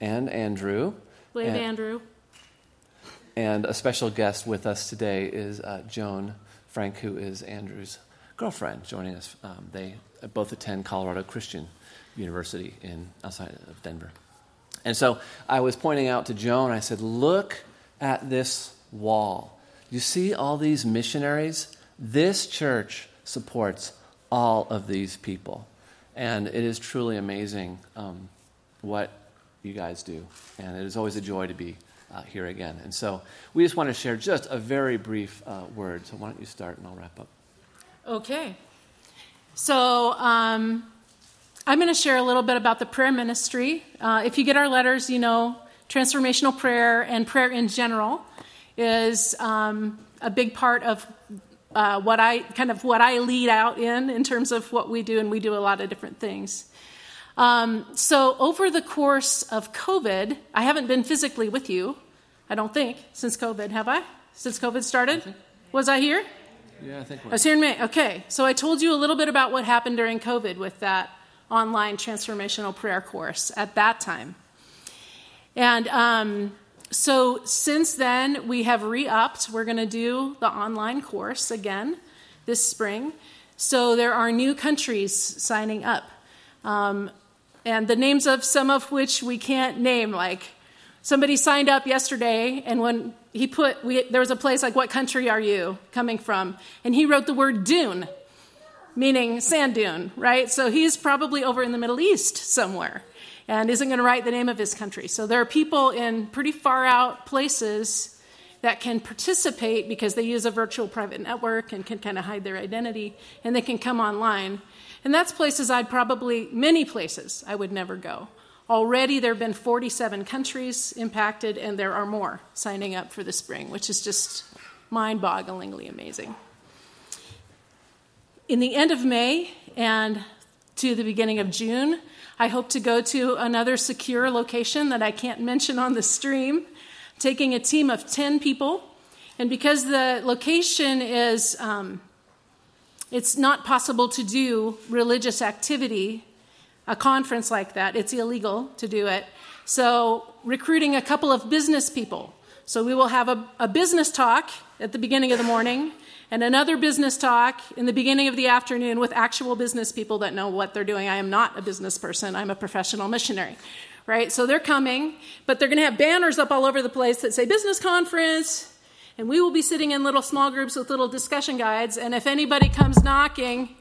and Andrew. Wave And- Andrew. And a special guest with us today is uh, Joan Frank, who is Andrew's girlfriend, joining us. Um, they both attend Colorado Christian University in outside of Denver. And so I was pointing out to Joan, I said, Look at this wall. You see all these missionaries? This church supports all of these people. And it is truly amazing um, what you guys do. And it is always a joy to be uh, here again. And so we just want to share just a very brief uh, word. So why don't you start and I'll wrap up. Okay. So um, I'm going to share a little bit about the prayer ministry. Uh, if you get our letters, you know transformational prayer and prayer in general is um, a big part of uh, what I kind of what I lead out in in terms of what we do, and we do a lot of different things. Um, so over the course of COVID, I haven't been physically with you. I don't think since COVID, have I? Since COVID started, was I here? Yeah, I think I was here in May. Okay, so I told you a little bit about what happened during COVID with that online transformational prayer course at that time. And um, so since then, we have re upped. We're going to do the online course again this spring. So there are new countries signing up. Um, and the names of some of which we can't name, like somebody signed up yesterday, and when he put, we, there was a place like, What country are you coming from? And he wrote the word dune, meaning sand dune, right? So he's probably over in the Middle East somewhere and isn't going to write the name of his country. So there are people in pretty far out places that can participate because they use a virtual private network and can kind of hide their identity and they can come online. And that's places I'd probably, many places I would never go. Already there have been 47 countries impacted, and there are more signing up for the spring, which is just mind bogglingly amazing. In the end of May and to the beginning of June, I hope to go to another secure location that I can't mention on the stream, taking a team of 10 people. And because the location is, um, it's not possible to do religious activity, a conference like that, it's illegal to do it. So, recruiting a couple of business people. So, we will have a, a business talk at the beginning of the morning and another business talk in the beginning of the afternoon with actual business people that know what they're doing. I am not a business person, I'm a professional missionary, right? So they're coming, but they're going to have banners up all over the place that say business conference. And we will be sitting in little small groups with little discussion guides. And if anybody comes knocking,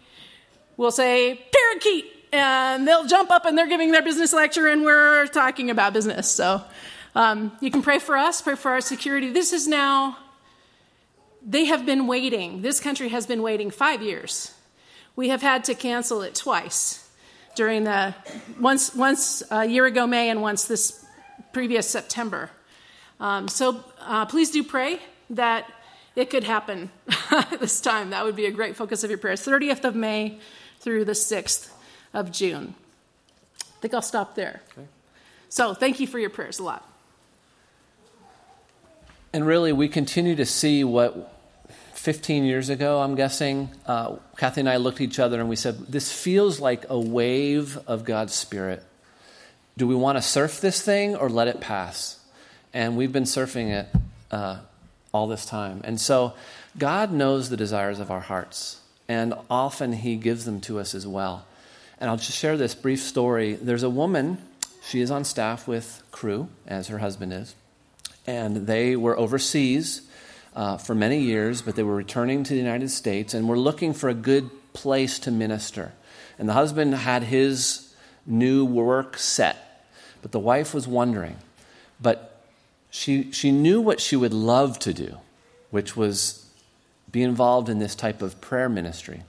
we'll say, parakeet. And they'll jump up and they're giving their business lecture, and we're talking about business. So um, you can pray for us, pray for our security. This is now they have been waiting. This country has been waiting five years. We have had to cancel it twice during the once once a year ago May and once this previous September. Um, so uh, please do pray that it could happen this time. That would be a great focus of your prayers. 30th of May through the 6th of June. I think I'll stop there. Okay. So thank you for your prayers a lot. And really, we continue to see what 15 years ago, I'm guessing, uh, Kathy and I looked at each other and we said, This feels like a wave of God's Spirit. Do we want to surf this thing or let it pass? And we've been surfing it uh, all this time. And so, God knows the desires of our hearts, and often He gives them to us as well. And I'll just share this brief story. There's a woman, she is on staff with Cru, as her husband is and they were overseas uh, for many years, but they were returning to the United States and were looking for a good place to minister. And the husband had his new work set, but the wife was wondering. But she, she knew what she would love to do, which was be involved in this type of prayer ministry.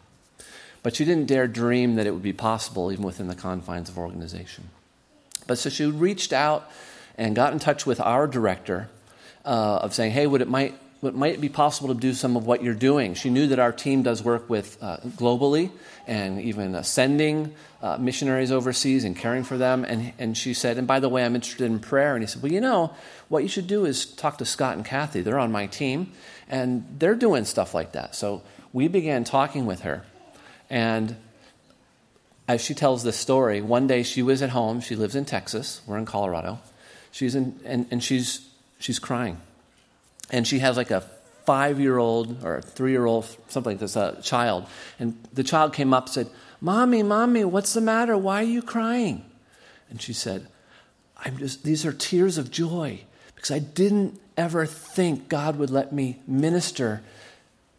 But she didn't dare dream that it would be possible even within the confines of organization. But so she reached out and got in touch with our director uh, of saying, hey, would it might it might be possible to do some of what you're doing. She knew that our team does work with uh, globally and even uh, sending uh, missionaries overseas and caring for them. And, and she said, and by the way, I'm interested in prayer. And he said, well, you know, what you should do is talk to Scott and Kathy. They're on my team, and they're doing stuff like that. So we began talking with her. And as she tells this story, one day she was at home. She lives in Texas. We're in Colorado. She's in, and, and she's, she's crying. And she has like a five year old or a three year old, something like this, a child. And the child came up and said, Mommy, Mommy, what's the matter? Why are you crying? And she said, I'm just, these are tears of joy because I didn't ever think God would let me minister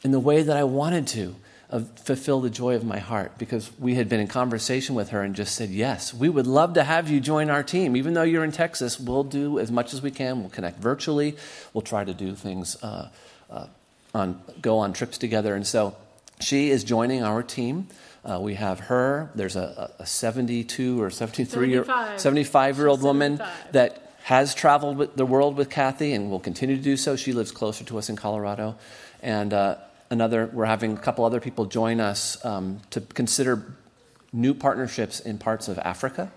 in the way that I wanted to of fulfill the joy of my heart because we had been in conversation with her and just said, Yes, we would love to have you join our team. Even though you're in Texas, we'll do as much as we can. We'll connect virtually, we'll try to do things, uh, uh, on, go on trips together. And so she is joining our team. Uh, we have her. There's a, a 72 or 73 year, 75 year old woman that has traveled with the world with Kathy and will continue to do so. She lives closer to us in Colorado. And uh, another, we're having a couple other people join us um, to consider new partnerships in parts of Africa.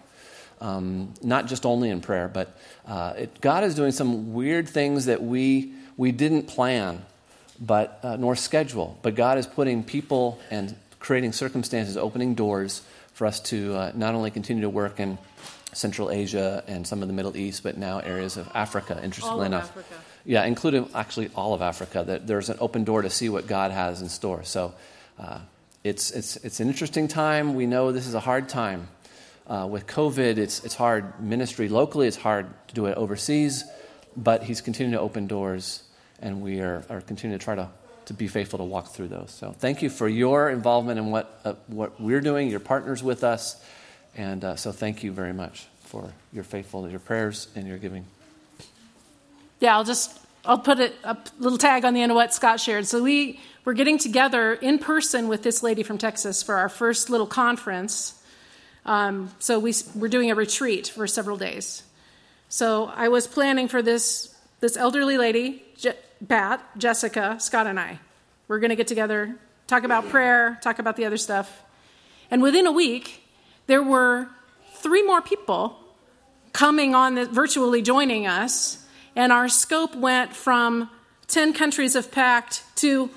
Um, not just only in prayer, but uh, it, God is doing some weird things that we, we didn't plan but, uh, nor schedule. But God is putting people and creating circumstances, opening doors for us to uh, not only continue to work in Central Asia and some of the Middle East, but now areas of Africa, interestingly All of enough. Africa. Yeah, including actually all of Africa. That there's an open door to see what God has in store. So uh, it's, it's, it's an interesting time. We know this is a hard time. Uh, with COVID, it's, it's hard ministry locally, it's hard to do it overseas, but He's continuing to open doors, and we are, are continuing to try to, to be faithful to walk through those. So thank you for your involvement in what, uh, what we're doing, your partners with us, and uh, so thank you very much for your faithfulness, your prayers, and your giving. Yeah, I'll just I'll put a, a little tag on the end of what Scott shared. So we were getting together in person with this lady from Texas for our first little conference. Um, so we we're doing a retreat for several days. So I was planning for this this elderly lady, Je- Pat, Jessica, Scott, and I. We're going to get together, talk about prayer, talk about the other stuff, and within a week, there were three more people coming on the, virtually joining us and our scope went from 10 countries of PACT to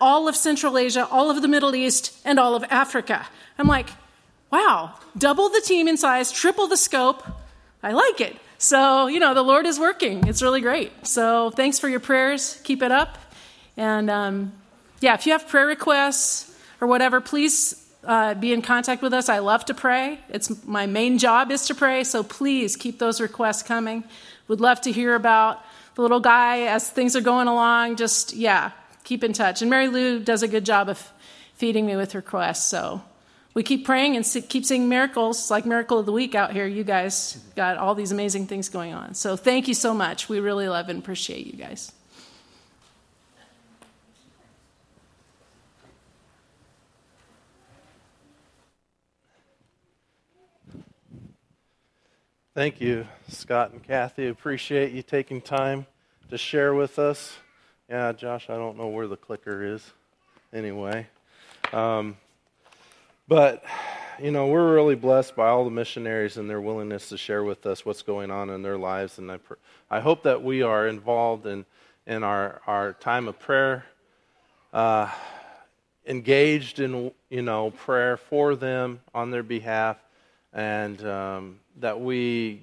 all of Central Asia, all of the Middle East, and all of Africa. I'm like, wow, double the team in size, triple the scope. I like it. So, you know, the Lord is working. It's really great. So, thanks for your prayers. Keep it up. And um, yeah, if you have prayer requests or whatever, please uh, be in contact with us. I love to pray. It's my main job is to pray. So please keep those requests coming. Would love to hear about the little guy as things are going along. Just, yeah, keep in touch. And Mary Lou does a good job of feeding me with requests. So we keep praying and keep seeing miracles, like Miracle of the Week out here. You guys got all these amazing things going on. So thank you so much. We really love and appreciate you guys. Thank you, Scott and Kathy. Appreciate you taking time to share with us. Yeah, Josh, I don't know where the clicker is anyway. Um, but, you know, we're really blessed by all the missionaries and their willingness to share with us what's going on in their lives. And I, pr- I hope that we are involved in, in our, our time of prayer, uh, engaged in, you know, prayer for them on their behalf and um, that we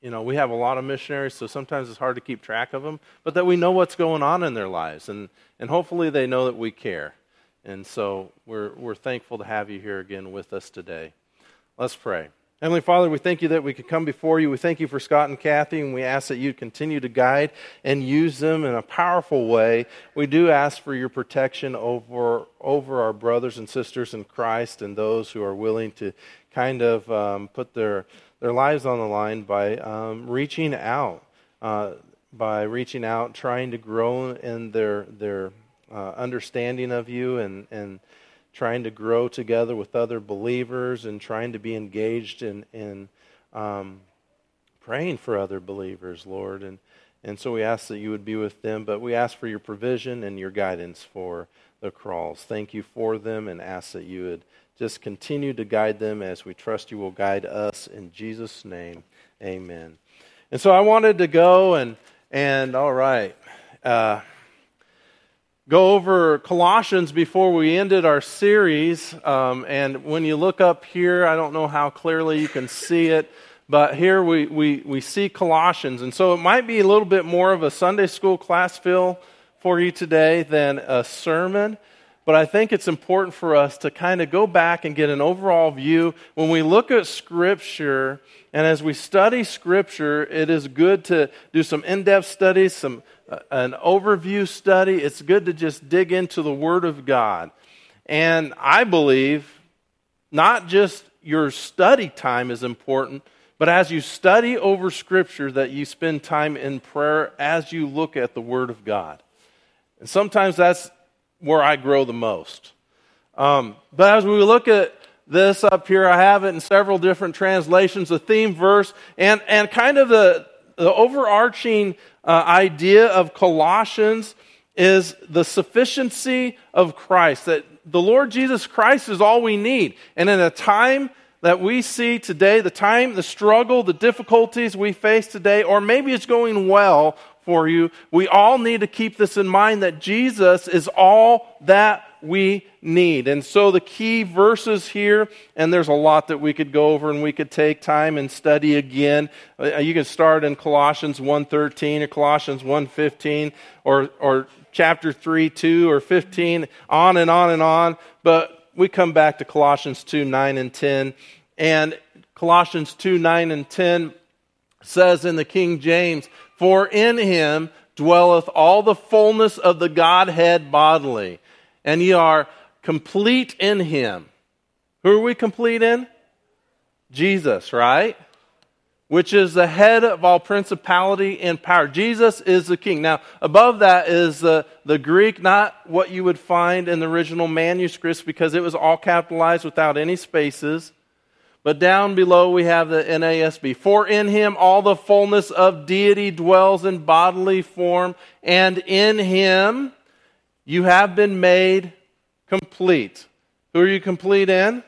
you know we have a lot of missionaries so sometimes it's hard to keep track of them but that we know what's going on in their lives and and hopefully they know that we care and so we're we're thankful to have you here again with us today let's pray Heavenly Father, we thank you that we could come before you. We thank you for Scott and Kathy, and we ask that you continue to guide and use them in a powerful way. We do ask for your protection over, over our brothers and sisters in Christ and those who are willing to kind of um, put their, their lives on the line by um, reaching out, uh, by reaching out, trying to grow in their, their uh, understanding of you and, and trying to grow together with other believers and trying to be engaged in, in um, praying for other believers, Lord. And, and so we ask that you would be with them, but we ask for your provision and your guidance for the crawls. Thank you for them and ask that you would just continue to guide them as we trust you will guide us. In Jesus' name, amen. And so I wanted to go and, and all right, uh, go over Colossians before we ended our series. Um, and when you look up here, I don't know how clearly you can see it. But here we, we, we see Colossians. And so it might be a little bit more of a Sunday school class feel for you today than a sermon. But I think it's important for us to kind of go back and get an overall view. When we look at Scripture, and as we study Scripture, it is good to do some in depth studies, some, uh, an overview study. It's good to just dig into the Word of God. And I believe not just your study time is important but as you study over Scripture, that you spend time in prayer as you look at the Word of God. And sometimes that's where I grow the most. Um, but as we look at this up here, I have it in several different translations, a theme verse, and, and kind of the, the overarching uh, idea of Colossians is the sufficiency of Christ, that the Lord Jesus Christ is all we need. And in a time that we see today, the time, the struggle, the difficulties we face today, or maybe it's going well for you, we all need to keep this in mind that Jesus is all that we need. And so the key verses here, and there's a lot that we could go over and we could take time and study again. Uh, you can start in Colossians 1.13 or Colossians 1.15 or, or chapter 3, 2 or 15, on and on and on. But we come back to Colossians 2 9 and 10. And Colossians 2 9 and 10 says in the King James, For in him dwelleth all the fullness of the Godhead bodily, and ye are complete in him. Who are we complete in? Jesus, right? which is the head of all principality and power. Jesus is the king. Now, above that is the, the Greek, not what you would find in the original manuscripts because it was all capitalized without any spaces. But down below we have the NASB. For in him all the fullness of deity dwells in bodily form, and in him you have been made complete. Who are you complete in?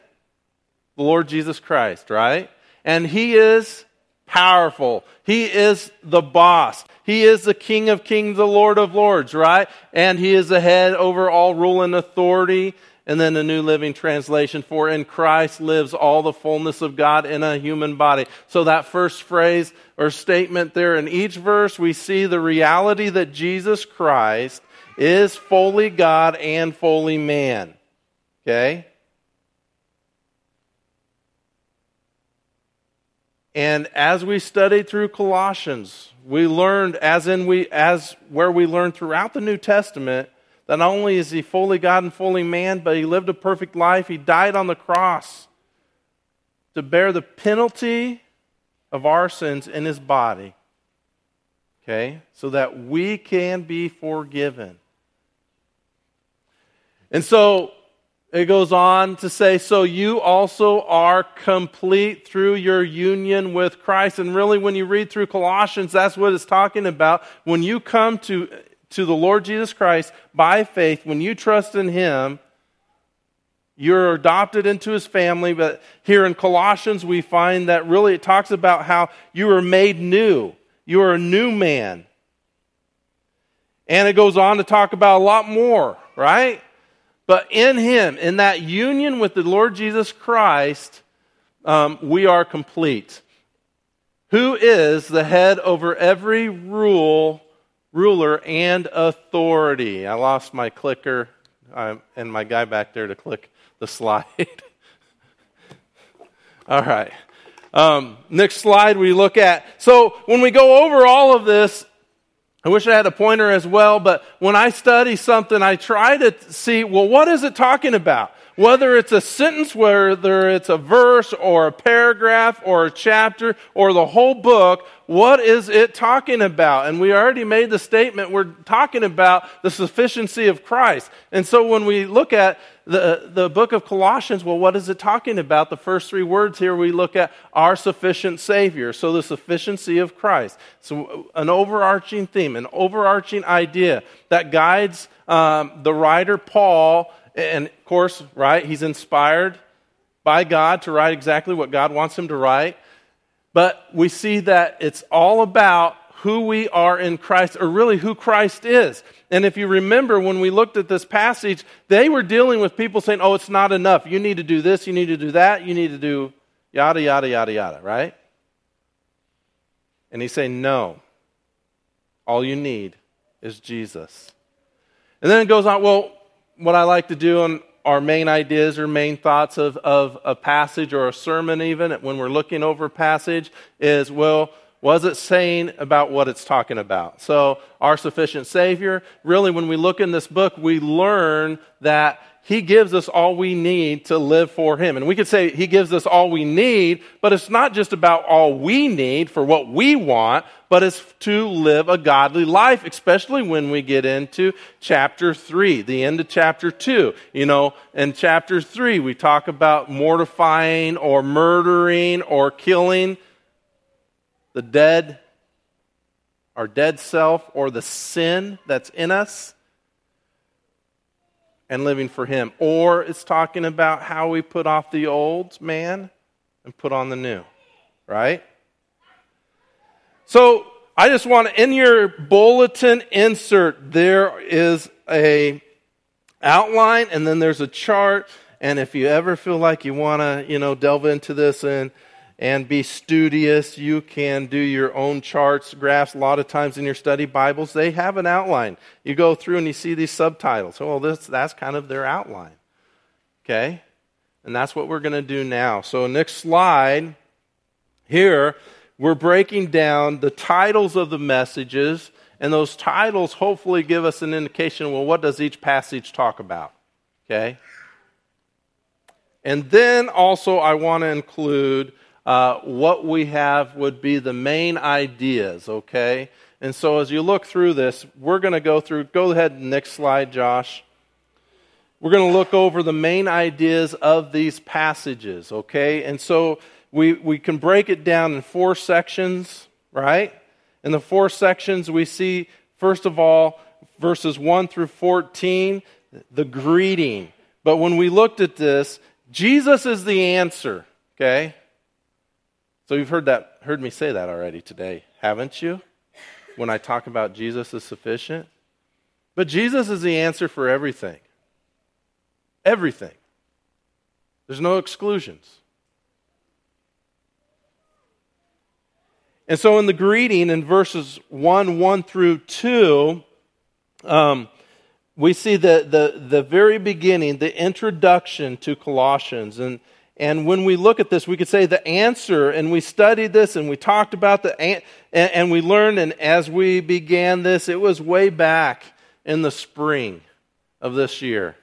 The Lord Jesus Christ, right? And he is powerful. He is the boss. He is the King of kings, the Lord of lords, right? And he is the head over all rule and authority. And then the New Living Translation, for in Christ lives all the fullness of God in a human body. So that first phrase or statement there in each verse, we see the reality that Jesus Christ is fully God and fully man. Okay? And as we studied through Colossians, we learned, as in we, as where we learned throughout the New Testament, that not only is he fully God and fully man, but he lived a perfect life. He died on the cross to bear the penalty of our sins in his body. Okay? So that we can be forgiven. And so it goes on to say, so you also are complete through your union with Christ. And really, when you read through Colossians, that's what it's talking about. When you come to, to the Lord Jesus Christ by faith, when you trust in Him, you're adopted into His family. But here in Colossians, we find that really it talks about how you are made new. You are a new man. And it goes on to talk about a lot more, right? But in Him, in that union with the Lord Jesus Christ, um, we are complete. Who is the head over every rule, ruler, and authority? I lost my clicker um, and my guy back there to click the slide. all right. Um, next slide we look at. So when we go over all of this, I wish I had a pointer as well, but when I study something, I try to see, well, what is it talking about? Whether it's a sentence, whether it's a verse or a paragraph or a chapter or the whole book, what is it talking about? And we already made the statement we're talking about the sufficiency of Christ. And so when we look at the, the book of Colossians, well, what is it talking about? The first three words here we look at our sufficient Savior. So the sufficiency of Christ. So an overarching theme, an overarching idea that guides um, the writer Paul. And of course, right, he's inspired by God to write exactly what God wants him to write. But we see that it's all about who we are in Christ, or really who Christ is. And if you remember when we looked at this passage, they were dealing with people saying, oh, it's not enough. You need to do this, you need to do that, you need to do yada, yada, yada, yada, right? And he's saying, no. All you need is Jesus. And then it goes on, well, what I like to do on our main ideas or main thoughts of, of a passage or a sermon, even when we're looking over a passage, is, well, what is it saying about what it's talking about? So, our sufficient Savior, really, when we look in this book, we learn that He gives us all we need to live for Him. And we could say He gives us all we need, but it's not just about all we need for what we want, but it's to live a godly life, especially when we get into chapter 3, the end of chapter 2. You know, in chapter 3, we talk about mortifying or murdering or killing the dead, our dead self, or the sin that's in us, and living for Him. Or it's talking about how we put off the old man and put on the new, right? So I just want to, in your bulletin insert, there is a outline and then there's a chart. And if you ever feel like you want to, you know, delve into this and and be studious. You can do your own charts, graphs. A lot of times in your study Bibles, they have an outline. You go through and you see these subtitles. Oh, well, this, that's kind of their outline. Okay? And that's what we're going to do now. So, next slide here, we're breaking down the titles of the messages, and those titles hopefully give us an indication well, what does each passage talk about? Okay? And then also, I want to include uh, what we have would be the main ideas, okay? And so as you look through this, we're going to go through, go ahead, next slide, Josh. We're going to look over the main ideas of these passages, okay? And so we, we can break it down in four sections, right? In the four sections, we see, first of all, verses 1 through 14, the greeting. But when we looked at this, Jesus is the answer, okay? So you've heard that heard me say that already today, haven't you? When I talk about Jesus is sufficient. But Jesus is the answer for everything. Everything. There's no exclusions. And so in the greeting in verses 1 1 through 2, um, we see the, the, the very beginning, the introduction to Colossians. And, and when we look at this, we could say the answer, and we studied this and we talked about the, and, and we learned, and as we began this, it was way back in the spring of this year.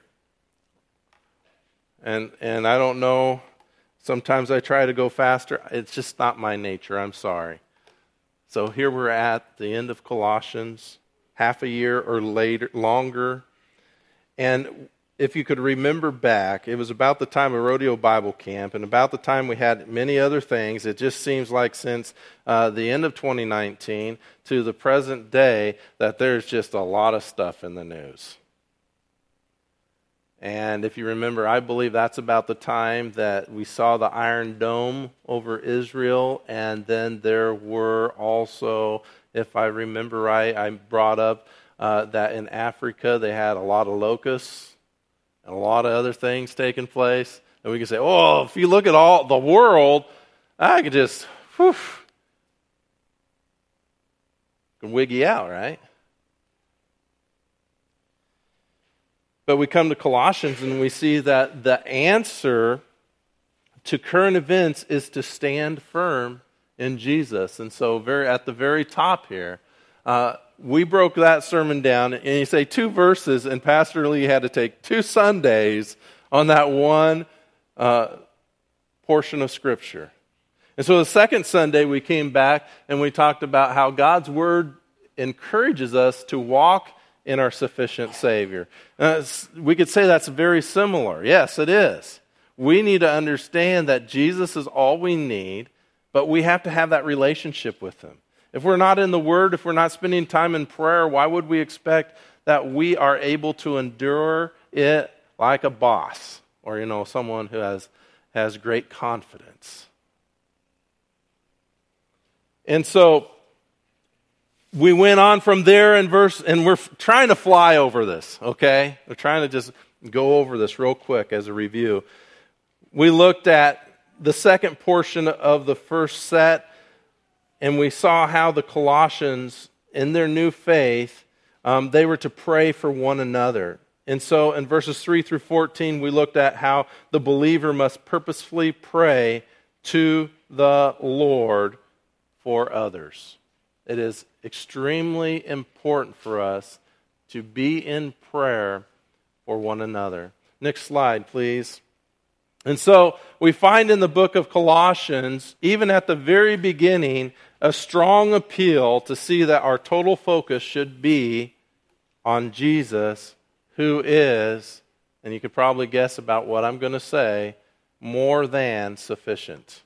And, and I don't know, sometimes I try to go faster. It's just not my nature. I'm sorry. So here we're at the end of Colossians, half a year or later, longer. And if you could remember back, it was about the time of Rodeo Bible Camp and about the time we had many other things. It just seems like since uh, the end of 2019 to the present day that there's just a lot of stuff in the news. And if you remember, I believe that's about the time that we saw the Iron Dome over Israel. And then there were also, if I remember right, I brought up uh, that in Africa they had a lot of locusts and a lot of other things taking place. And we can say, oh, if you look at all the world, I could just, whew, can wiggy out, right? But we come to Colossians and we see that the answer to current events is to stand firm in Jesus. And so, very at the very top here, uh, we broke that sermon down, and you say two verses, and Pastor Lee had to take two Sundays on that one uh, portion of Scripture. And so the second Sunday, we came back and we talked about how God's Word encourages us to walk in our sufficient Savior. Uh, we could say that's very similar. Yes, it is. We need to understand that Jesus is all we need, but we have to have that relationship with Him. If we're not in the Word, if we're not spending time in prayer, why would we expect that we are able to endure it like a boss or, you know, someone who has, has great confidence? And so we went on from there in verse, and we're trying to fly over this, okay? We're trying to just go over this real quick as a review. We looked at the second portion of the first set and we saw how the Colossians, in their new faith, um, they were to pray for one another. And so in verses 3 through 14, we looked at how the believer must purposefully pray to the Lord for others. It is extremely important for us to be in prayer for one another. Next slide, please. And so we find in the book of Colossians, even at the very beginning, a strong appeal to see that our total focus should be on Jesus, who is, and you could probably guess about what I'm going to say, more than sufficient.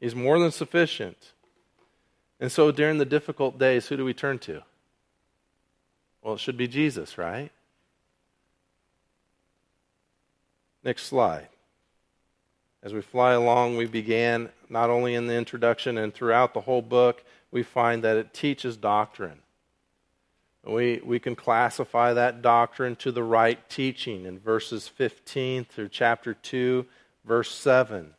He's more than sufficient. And so during the difficult days, who do we turn to? Well, it should be Jesus, right? Next slide. As we fly along, we began not only in the introduction and throughout the whole book, we find that it teaches doctrine. We, we can classify that doctrine to the right teaching in verses 15 through chapter 2, verse 7.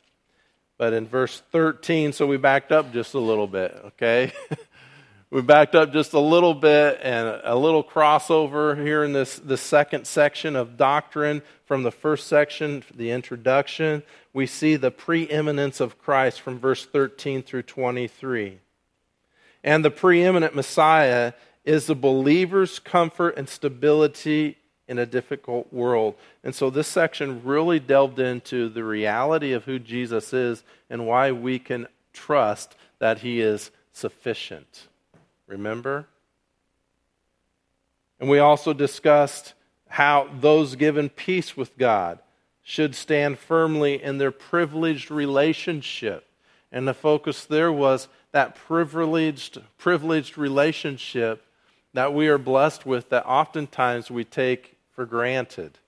But in verse 13, so we backed up just a little bit, okay? we backed up just a little bit and a little crossover here in this the second section of doctrine from the first section the introduction we see the preeminence of christ from verse 13 through 23 and the preeminent messiah is the believer's comfort and stability in a difficult world and so this section really delved into the reality of who jesus is and why we can trust that he is sufficient Remember? And we also discussed how those given peace with God should stand firmly in their privileged relationship. And the focus there was that privileged, privileged relationship that we are blessed with that oftentimes we take for granted.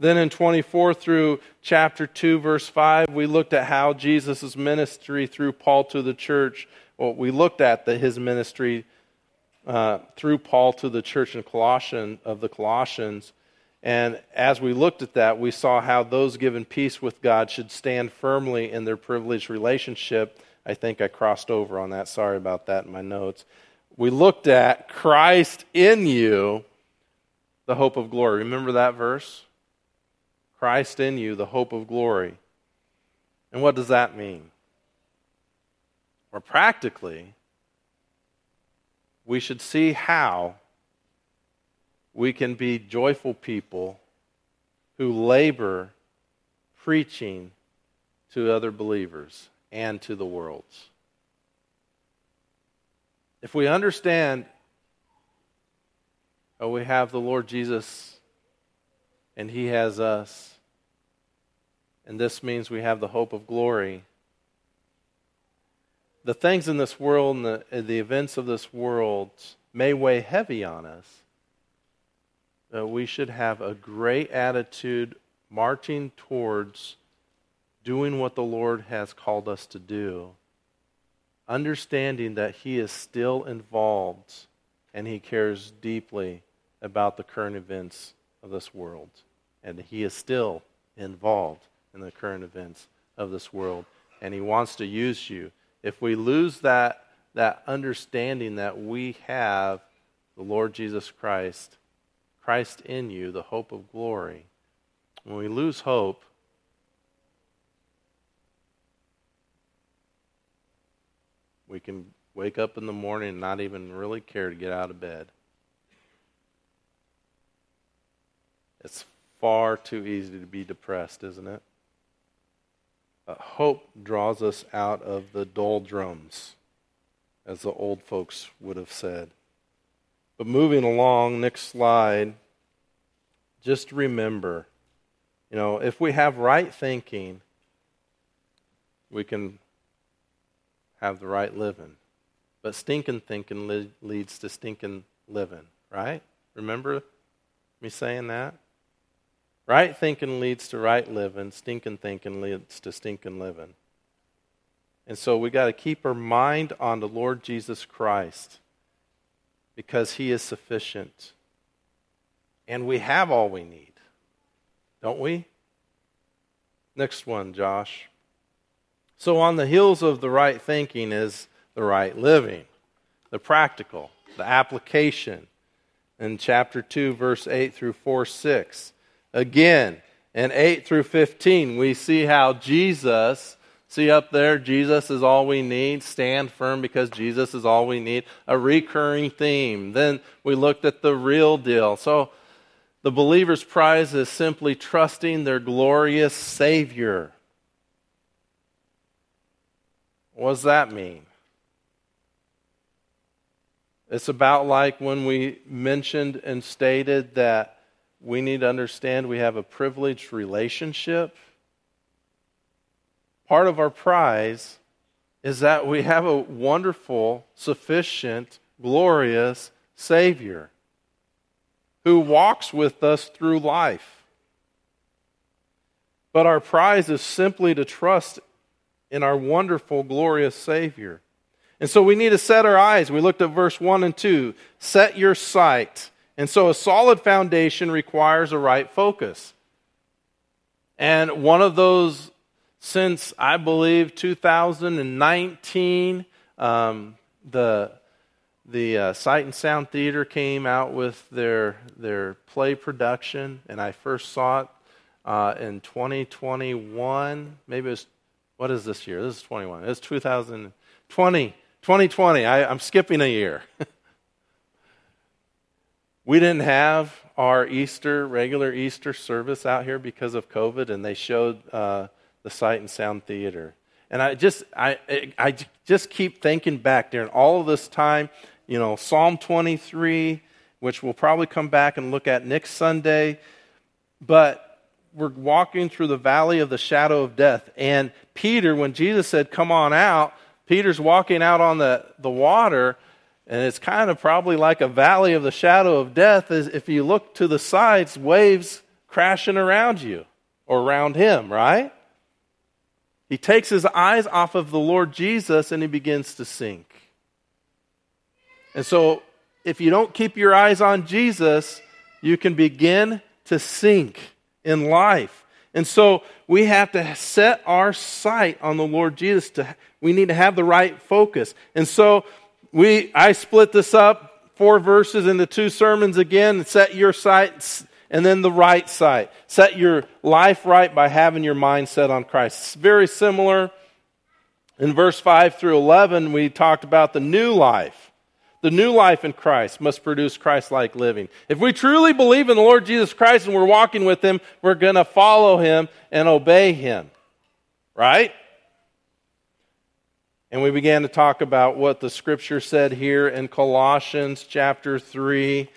Then in 24 through chapter 2, verse 5, we looked at how Jesus' ministry through Paul to the church well, we looked at the, his ministry uh, through Paul to the church in Colossian of the Colossians. And as we looked at that, we saw how those given peace with God should stand firmly in their privileged relationship. I think I crossed over on that. Sorry about that in my notes. We looked at Christ in you, the hope of glory. Remember that verse? Christ in you, the hope of glory. And what does that mean? or practically, we should see how we can be joyful people who labor preaching to other believers and to the worlds. If we understand oh, we have the Lord Jesus and He has us, and this means we have the hope of glory. The things in this world and the, the events of this world may weigh heavy on us, uh, we should have a great attitude marching towards doing what the Lord has called us to do, understanding that He is still involved and He cares deeply about the current events of this world. And He is still involved in the current events of this world. And He wants to use you if we lose that, that understanding that we have the Lord Jesus Christ, Christ in you, the hope of glory, when we lose hope, we can wake up in the morning and not even really care to get out of bed. It's far too easy to be depressed, isn't it? Hope draws us out of the doldrums, as the old folks would have said. But moving along, next slide, just remember, you know, if we have right thinking, we can have the right living. But stinking thinking leads to stinking living, right? Remember me saying that? Right thinking leads to right living, stinking thinking leads to stinking living. And so we got to keep our mind on the Lord Jesus Christ because he is sufficient. And we have all we need, don't we? Next one, Josh. So, on the heels of the right thinking is the right living, the practical, the application. In chapter 2, verse 8 through 4 6. Again, in 8 through 15, we see how Jesus, see up there, Jesus is all we need. Stand firm because Jesus is all we need. A recurring theme. Then we looked at the real deal. So, the believer's prize is simply trusting their glorious Savior. What does that mean? It's about like when we mentioned and stated that we need to understand we have a privileged relationship. Part of our prize is that we have a wonderful, sufficient, glorious Savior who walks with us through life. But our prize is simply to trust in our wonderful, glorious Savior. And so we need to set our eyes. We looked at verse 1 and 2. Set your sight. And so a solid foundation requires a right focus. And one of those, since I believe 2019, um, the the uh, Sight and Sound Theater came out with their their play production, and I first saw it uh, in 2021. Maybe it was what is this year? This is 21. It's 2020. 2020. I, I'm skipping a year. we didn't have our Easter regular Easter service out here because of COVID, and they showed uh, the Sight and Sound Theater. And I just I I just keep thinking back during all of this time you know, Psalm 23, which we'll probably come back and look at next Sunday. But we're walking through the valley of the shadow of death. And Peter, when Jesus said, Come on out, Peter's walking out on the, the water, and it's kind of probably like a valley of the shadow of death. As if you look to the sides, waves crashing around you or around him, right? He takes his eyes off of the Lord Jesus and he begins to sink. And so, if you don't keep your eyes on Jesus, you can begin to sink in life. And so, we have to set our sight on the Lord Jesus. To, we need to have the right focus. And so, we, I split this up, four verses into two sermons again. Set your sight and then the right sight. Set your life right by having your mind set on Christ. It's very similar. In verse 5 through 11, we talked about the new life. The new life in Christ must produce Christ like living. If we truly believe in the Lord Jesus Christ and we're walking with Him, we're going to follow Him and obey Him. Right? And we began to talk about what the scripture said here in Colossians chapter 3,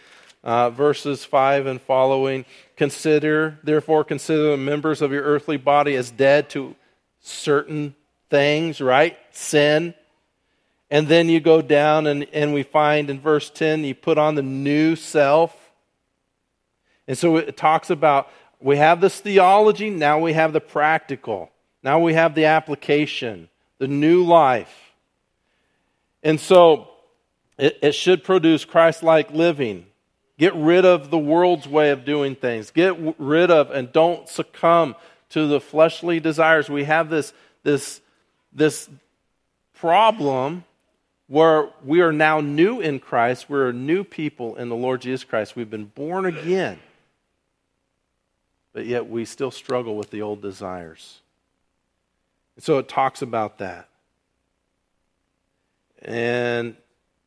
uh, verses 5 and following. Consider, therefore, consider the members of your earthly body as dead to certain things, right? Sin, and then you go down and, and we find in verse 10, you put on the new self. And so it talks about we have this theology, now we have the practical. Now we have the application, the new life. And so it, it should produce Christ like living. Get rid of the world's way of doing things. Get rid of and don't succumb to the fleshly desires. We have this, this, this problem where we are now new in Christ. We're new people in the Lord Jesus Christ. We've been born again. But yet we still struggle with the old desires. And so it talks about that. And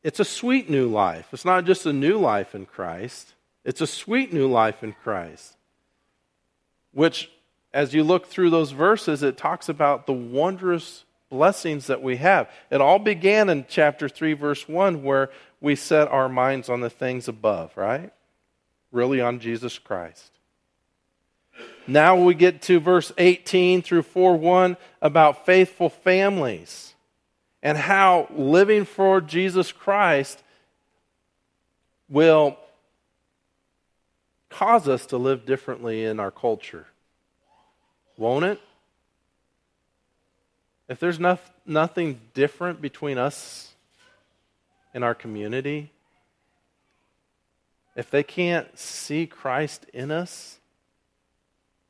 it's a sweet new life. It's not just a new life in Christ, it's a sweet new life in Christ. which, as you look through those verses, it talks about the wondrous blessings that we have. It all began in chapter 3, verse 1, where we set our minds on the things above, right? Really on Jesus Christ. Now we get to verse 18 through 4 1 about faithful families and how living for Jesus Christ will cause us to live differently in our culture. Won't it? If there's no, nothing different between us and our community, if they can't see Christ in us,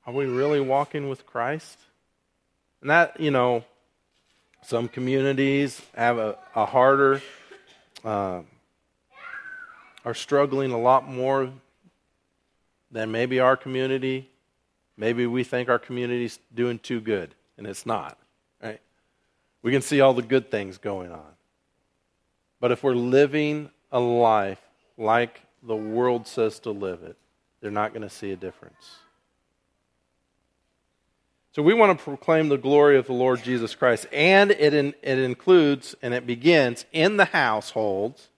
are we really walking with Christ? And that, you know, some communities have a, a harder, uh, are struggling a lot more than maybe our community. Maybe we think our community's doing too good, and it's not. Right? We can see all the good things going on. But if we're living a life like the world says to live it, they're not going to see a difference. So we want to proclaim the glory of the Lord Jesus Christ. And it, in, it includes and it begins in the households.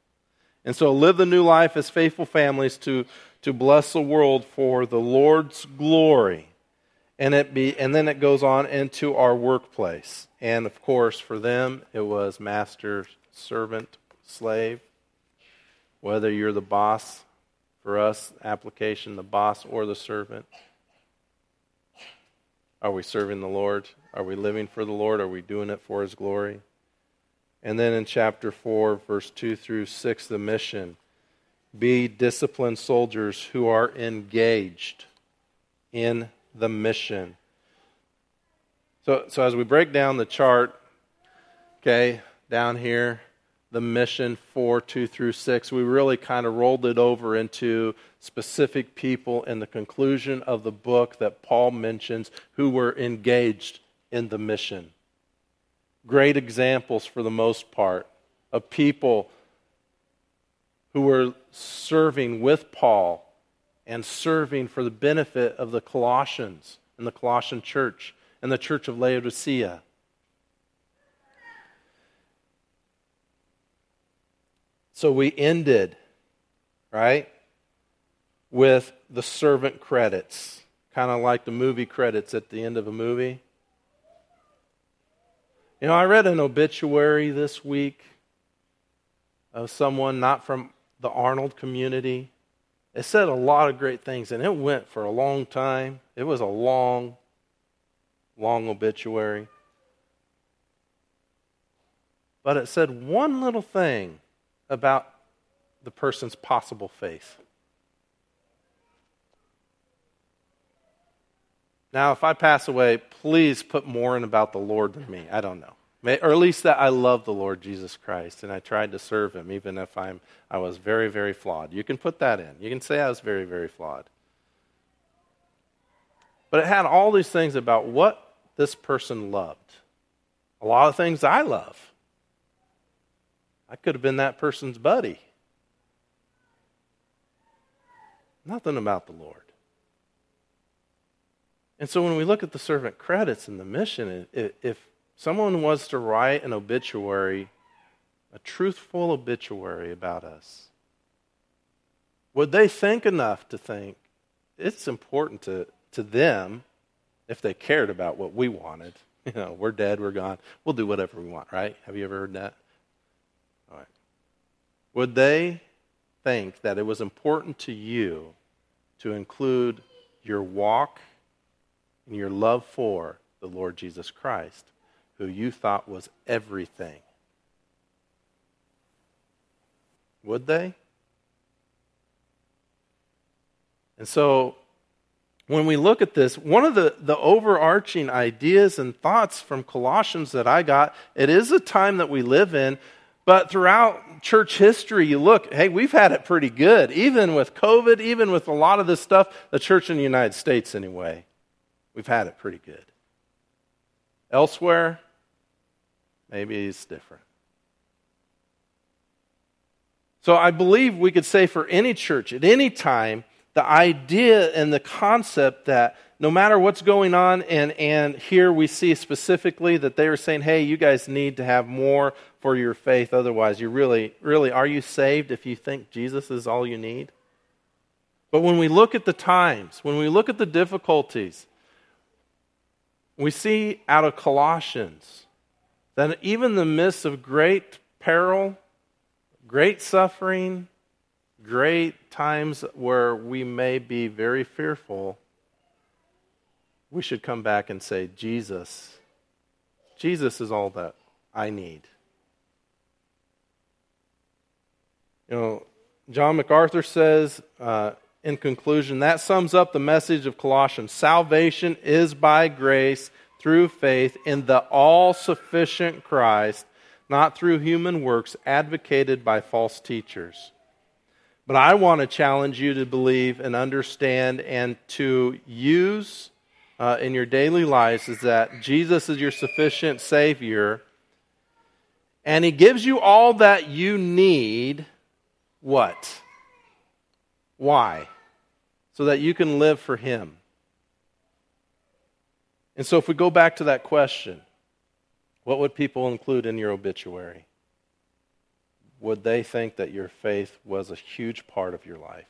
And so live the new life as faithful families to, to bless the world for the Lord's glory. And, it be, and then it goes on into our workplace. And of course, for them, it was master, servant, slave. Whether you're the boss, for us, application, the boss or the servant. Are we serving the Lord? Are we living for the Lord? Are we doing it for His glory? And then in chapter 4, verse 2 through 6, the mission be disciplined soldiers who are engaged in the mission. So, so as we break down the chart, okay, down here, the mission 4, 2 through 6, we really kind of rolled it over into specific people in the conclusion of the book that Paul mentions who were engaged in the mission. Great examples, for the most part, of people who were serving with Paul and serving for the benefit of the Colossians and the Colossian church and the church of Laodicea. So we ended, right, with the servant credits, kind of like the movie credits at the end of a movie. You know, I read an obituary this week of someone not from the Arnold community. It said a lot of great things, and it went for a long time. It was a long, long obituary. But it said one little thing about the person's possible faith. Now, if I pass away, please put more in about the Lord than me. I don't know. Or at least that I love the Lord Jesus Christ and I tried to serve him, even if I'm, I was very, very flawed. You can put that in. You can say I was very, very flawed. But it had all these things about what this person loved. A lot of things I love. I could have been that person's buddy. Nothing about the Lord. And so when we look at the servant credits and the mission, if someone was to write an obituary, a truthful obituary about us, would they think enough to think it's important to, to them if they cared about what we wanted? You know, we're dead, we're gone. We'll do whatever we want, right? Have you ever heard that? Would they think that it was important to you to include your walk and your love for the Lord Jesus Christ who you thought was everything. Would they? And so, when we look at this, one of the, the overarching ideas and thoughts from Colossians that I got, it is a time that we live in, but throughout church history, you look, hey, we've had it pretty good. Even with COVID, even with a lot of this stuff, the church in the United States, anyway, we've had it pretty good. Elsewhere, Maybe it's different. So I believe we could say for any church at any time the idea and the concept that no matter what's going on, and, and here we see specifically that they were saying, hey, you guys need to have more for your faith. Otherwise, you really, really, are you saved if you think Jesus is all you need? But when we look at the times, when we look at the difficulties, we see out of Colossians that even in the midst of great peril, great suffering, great times where we may be very fearful, we should come back and say, Jesus, Jesus is all that I need. You know, John MacArthur says, uh, in conclusion, that sums up the message of Colossians. Salvation is by grace through faith in the all sufficient Christ, not through human works advocated by false teachers. But I want to challenge you to believe and understand and to use uh, in your daily lives is that Jesus is your sufficient Savior, and He gives you all that you need. What? Why? So that you can live for Him. And so, if we go back to that question, what would people include in your obituary? Would they think that your faith was a huge part of your life?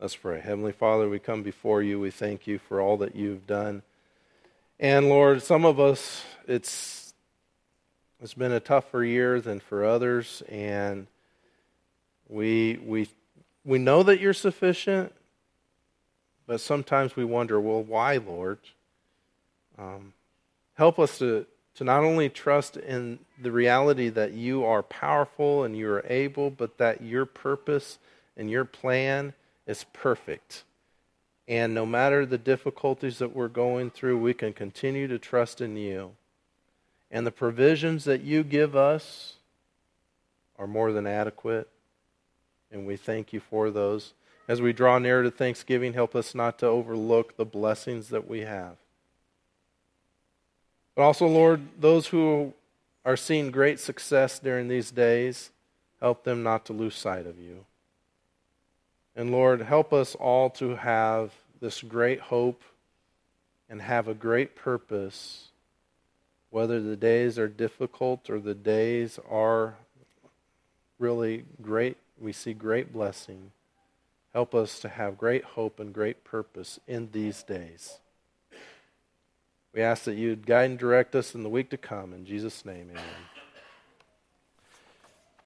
Let's pray. Heavenly Father, we come before you. We thank you for all that you've done. And Lord, some of us, it's it's been a tougher year than for others, and we we we know that you're sufficient, but sometimes we wonder, well, why, Lord? Um, help us to to not only trust in the reality that you are powerful and you are able, but that your purpose and your plan is perfect. And no matter the difficulties that we're going through, we can continue to trust in you. And the provisions that you give us are more than adequate. And we thank you for those. As we draw near to Thanksgiving, help us not to overlook the blessings that we have. But also, Lord, those who are seeing great success during these days, help them not to lose sight of you. And Lord, help us all to have this great hope and have a great purpose, whether the days are difficult or the days are really great. We see great blessing. Help us to have great hope and great purpose in these days. We ask that you'd guide and direct us in the week to come. In Jesus' name, amen.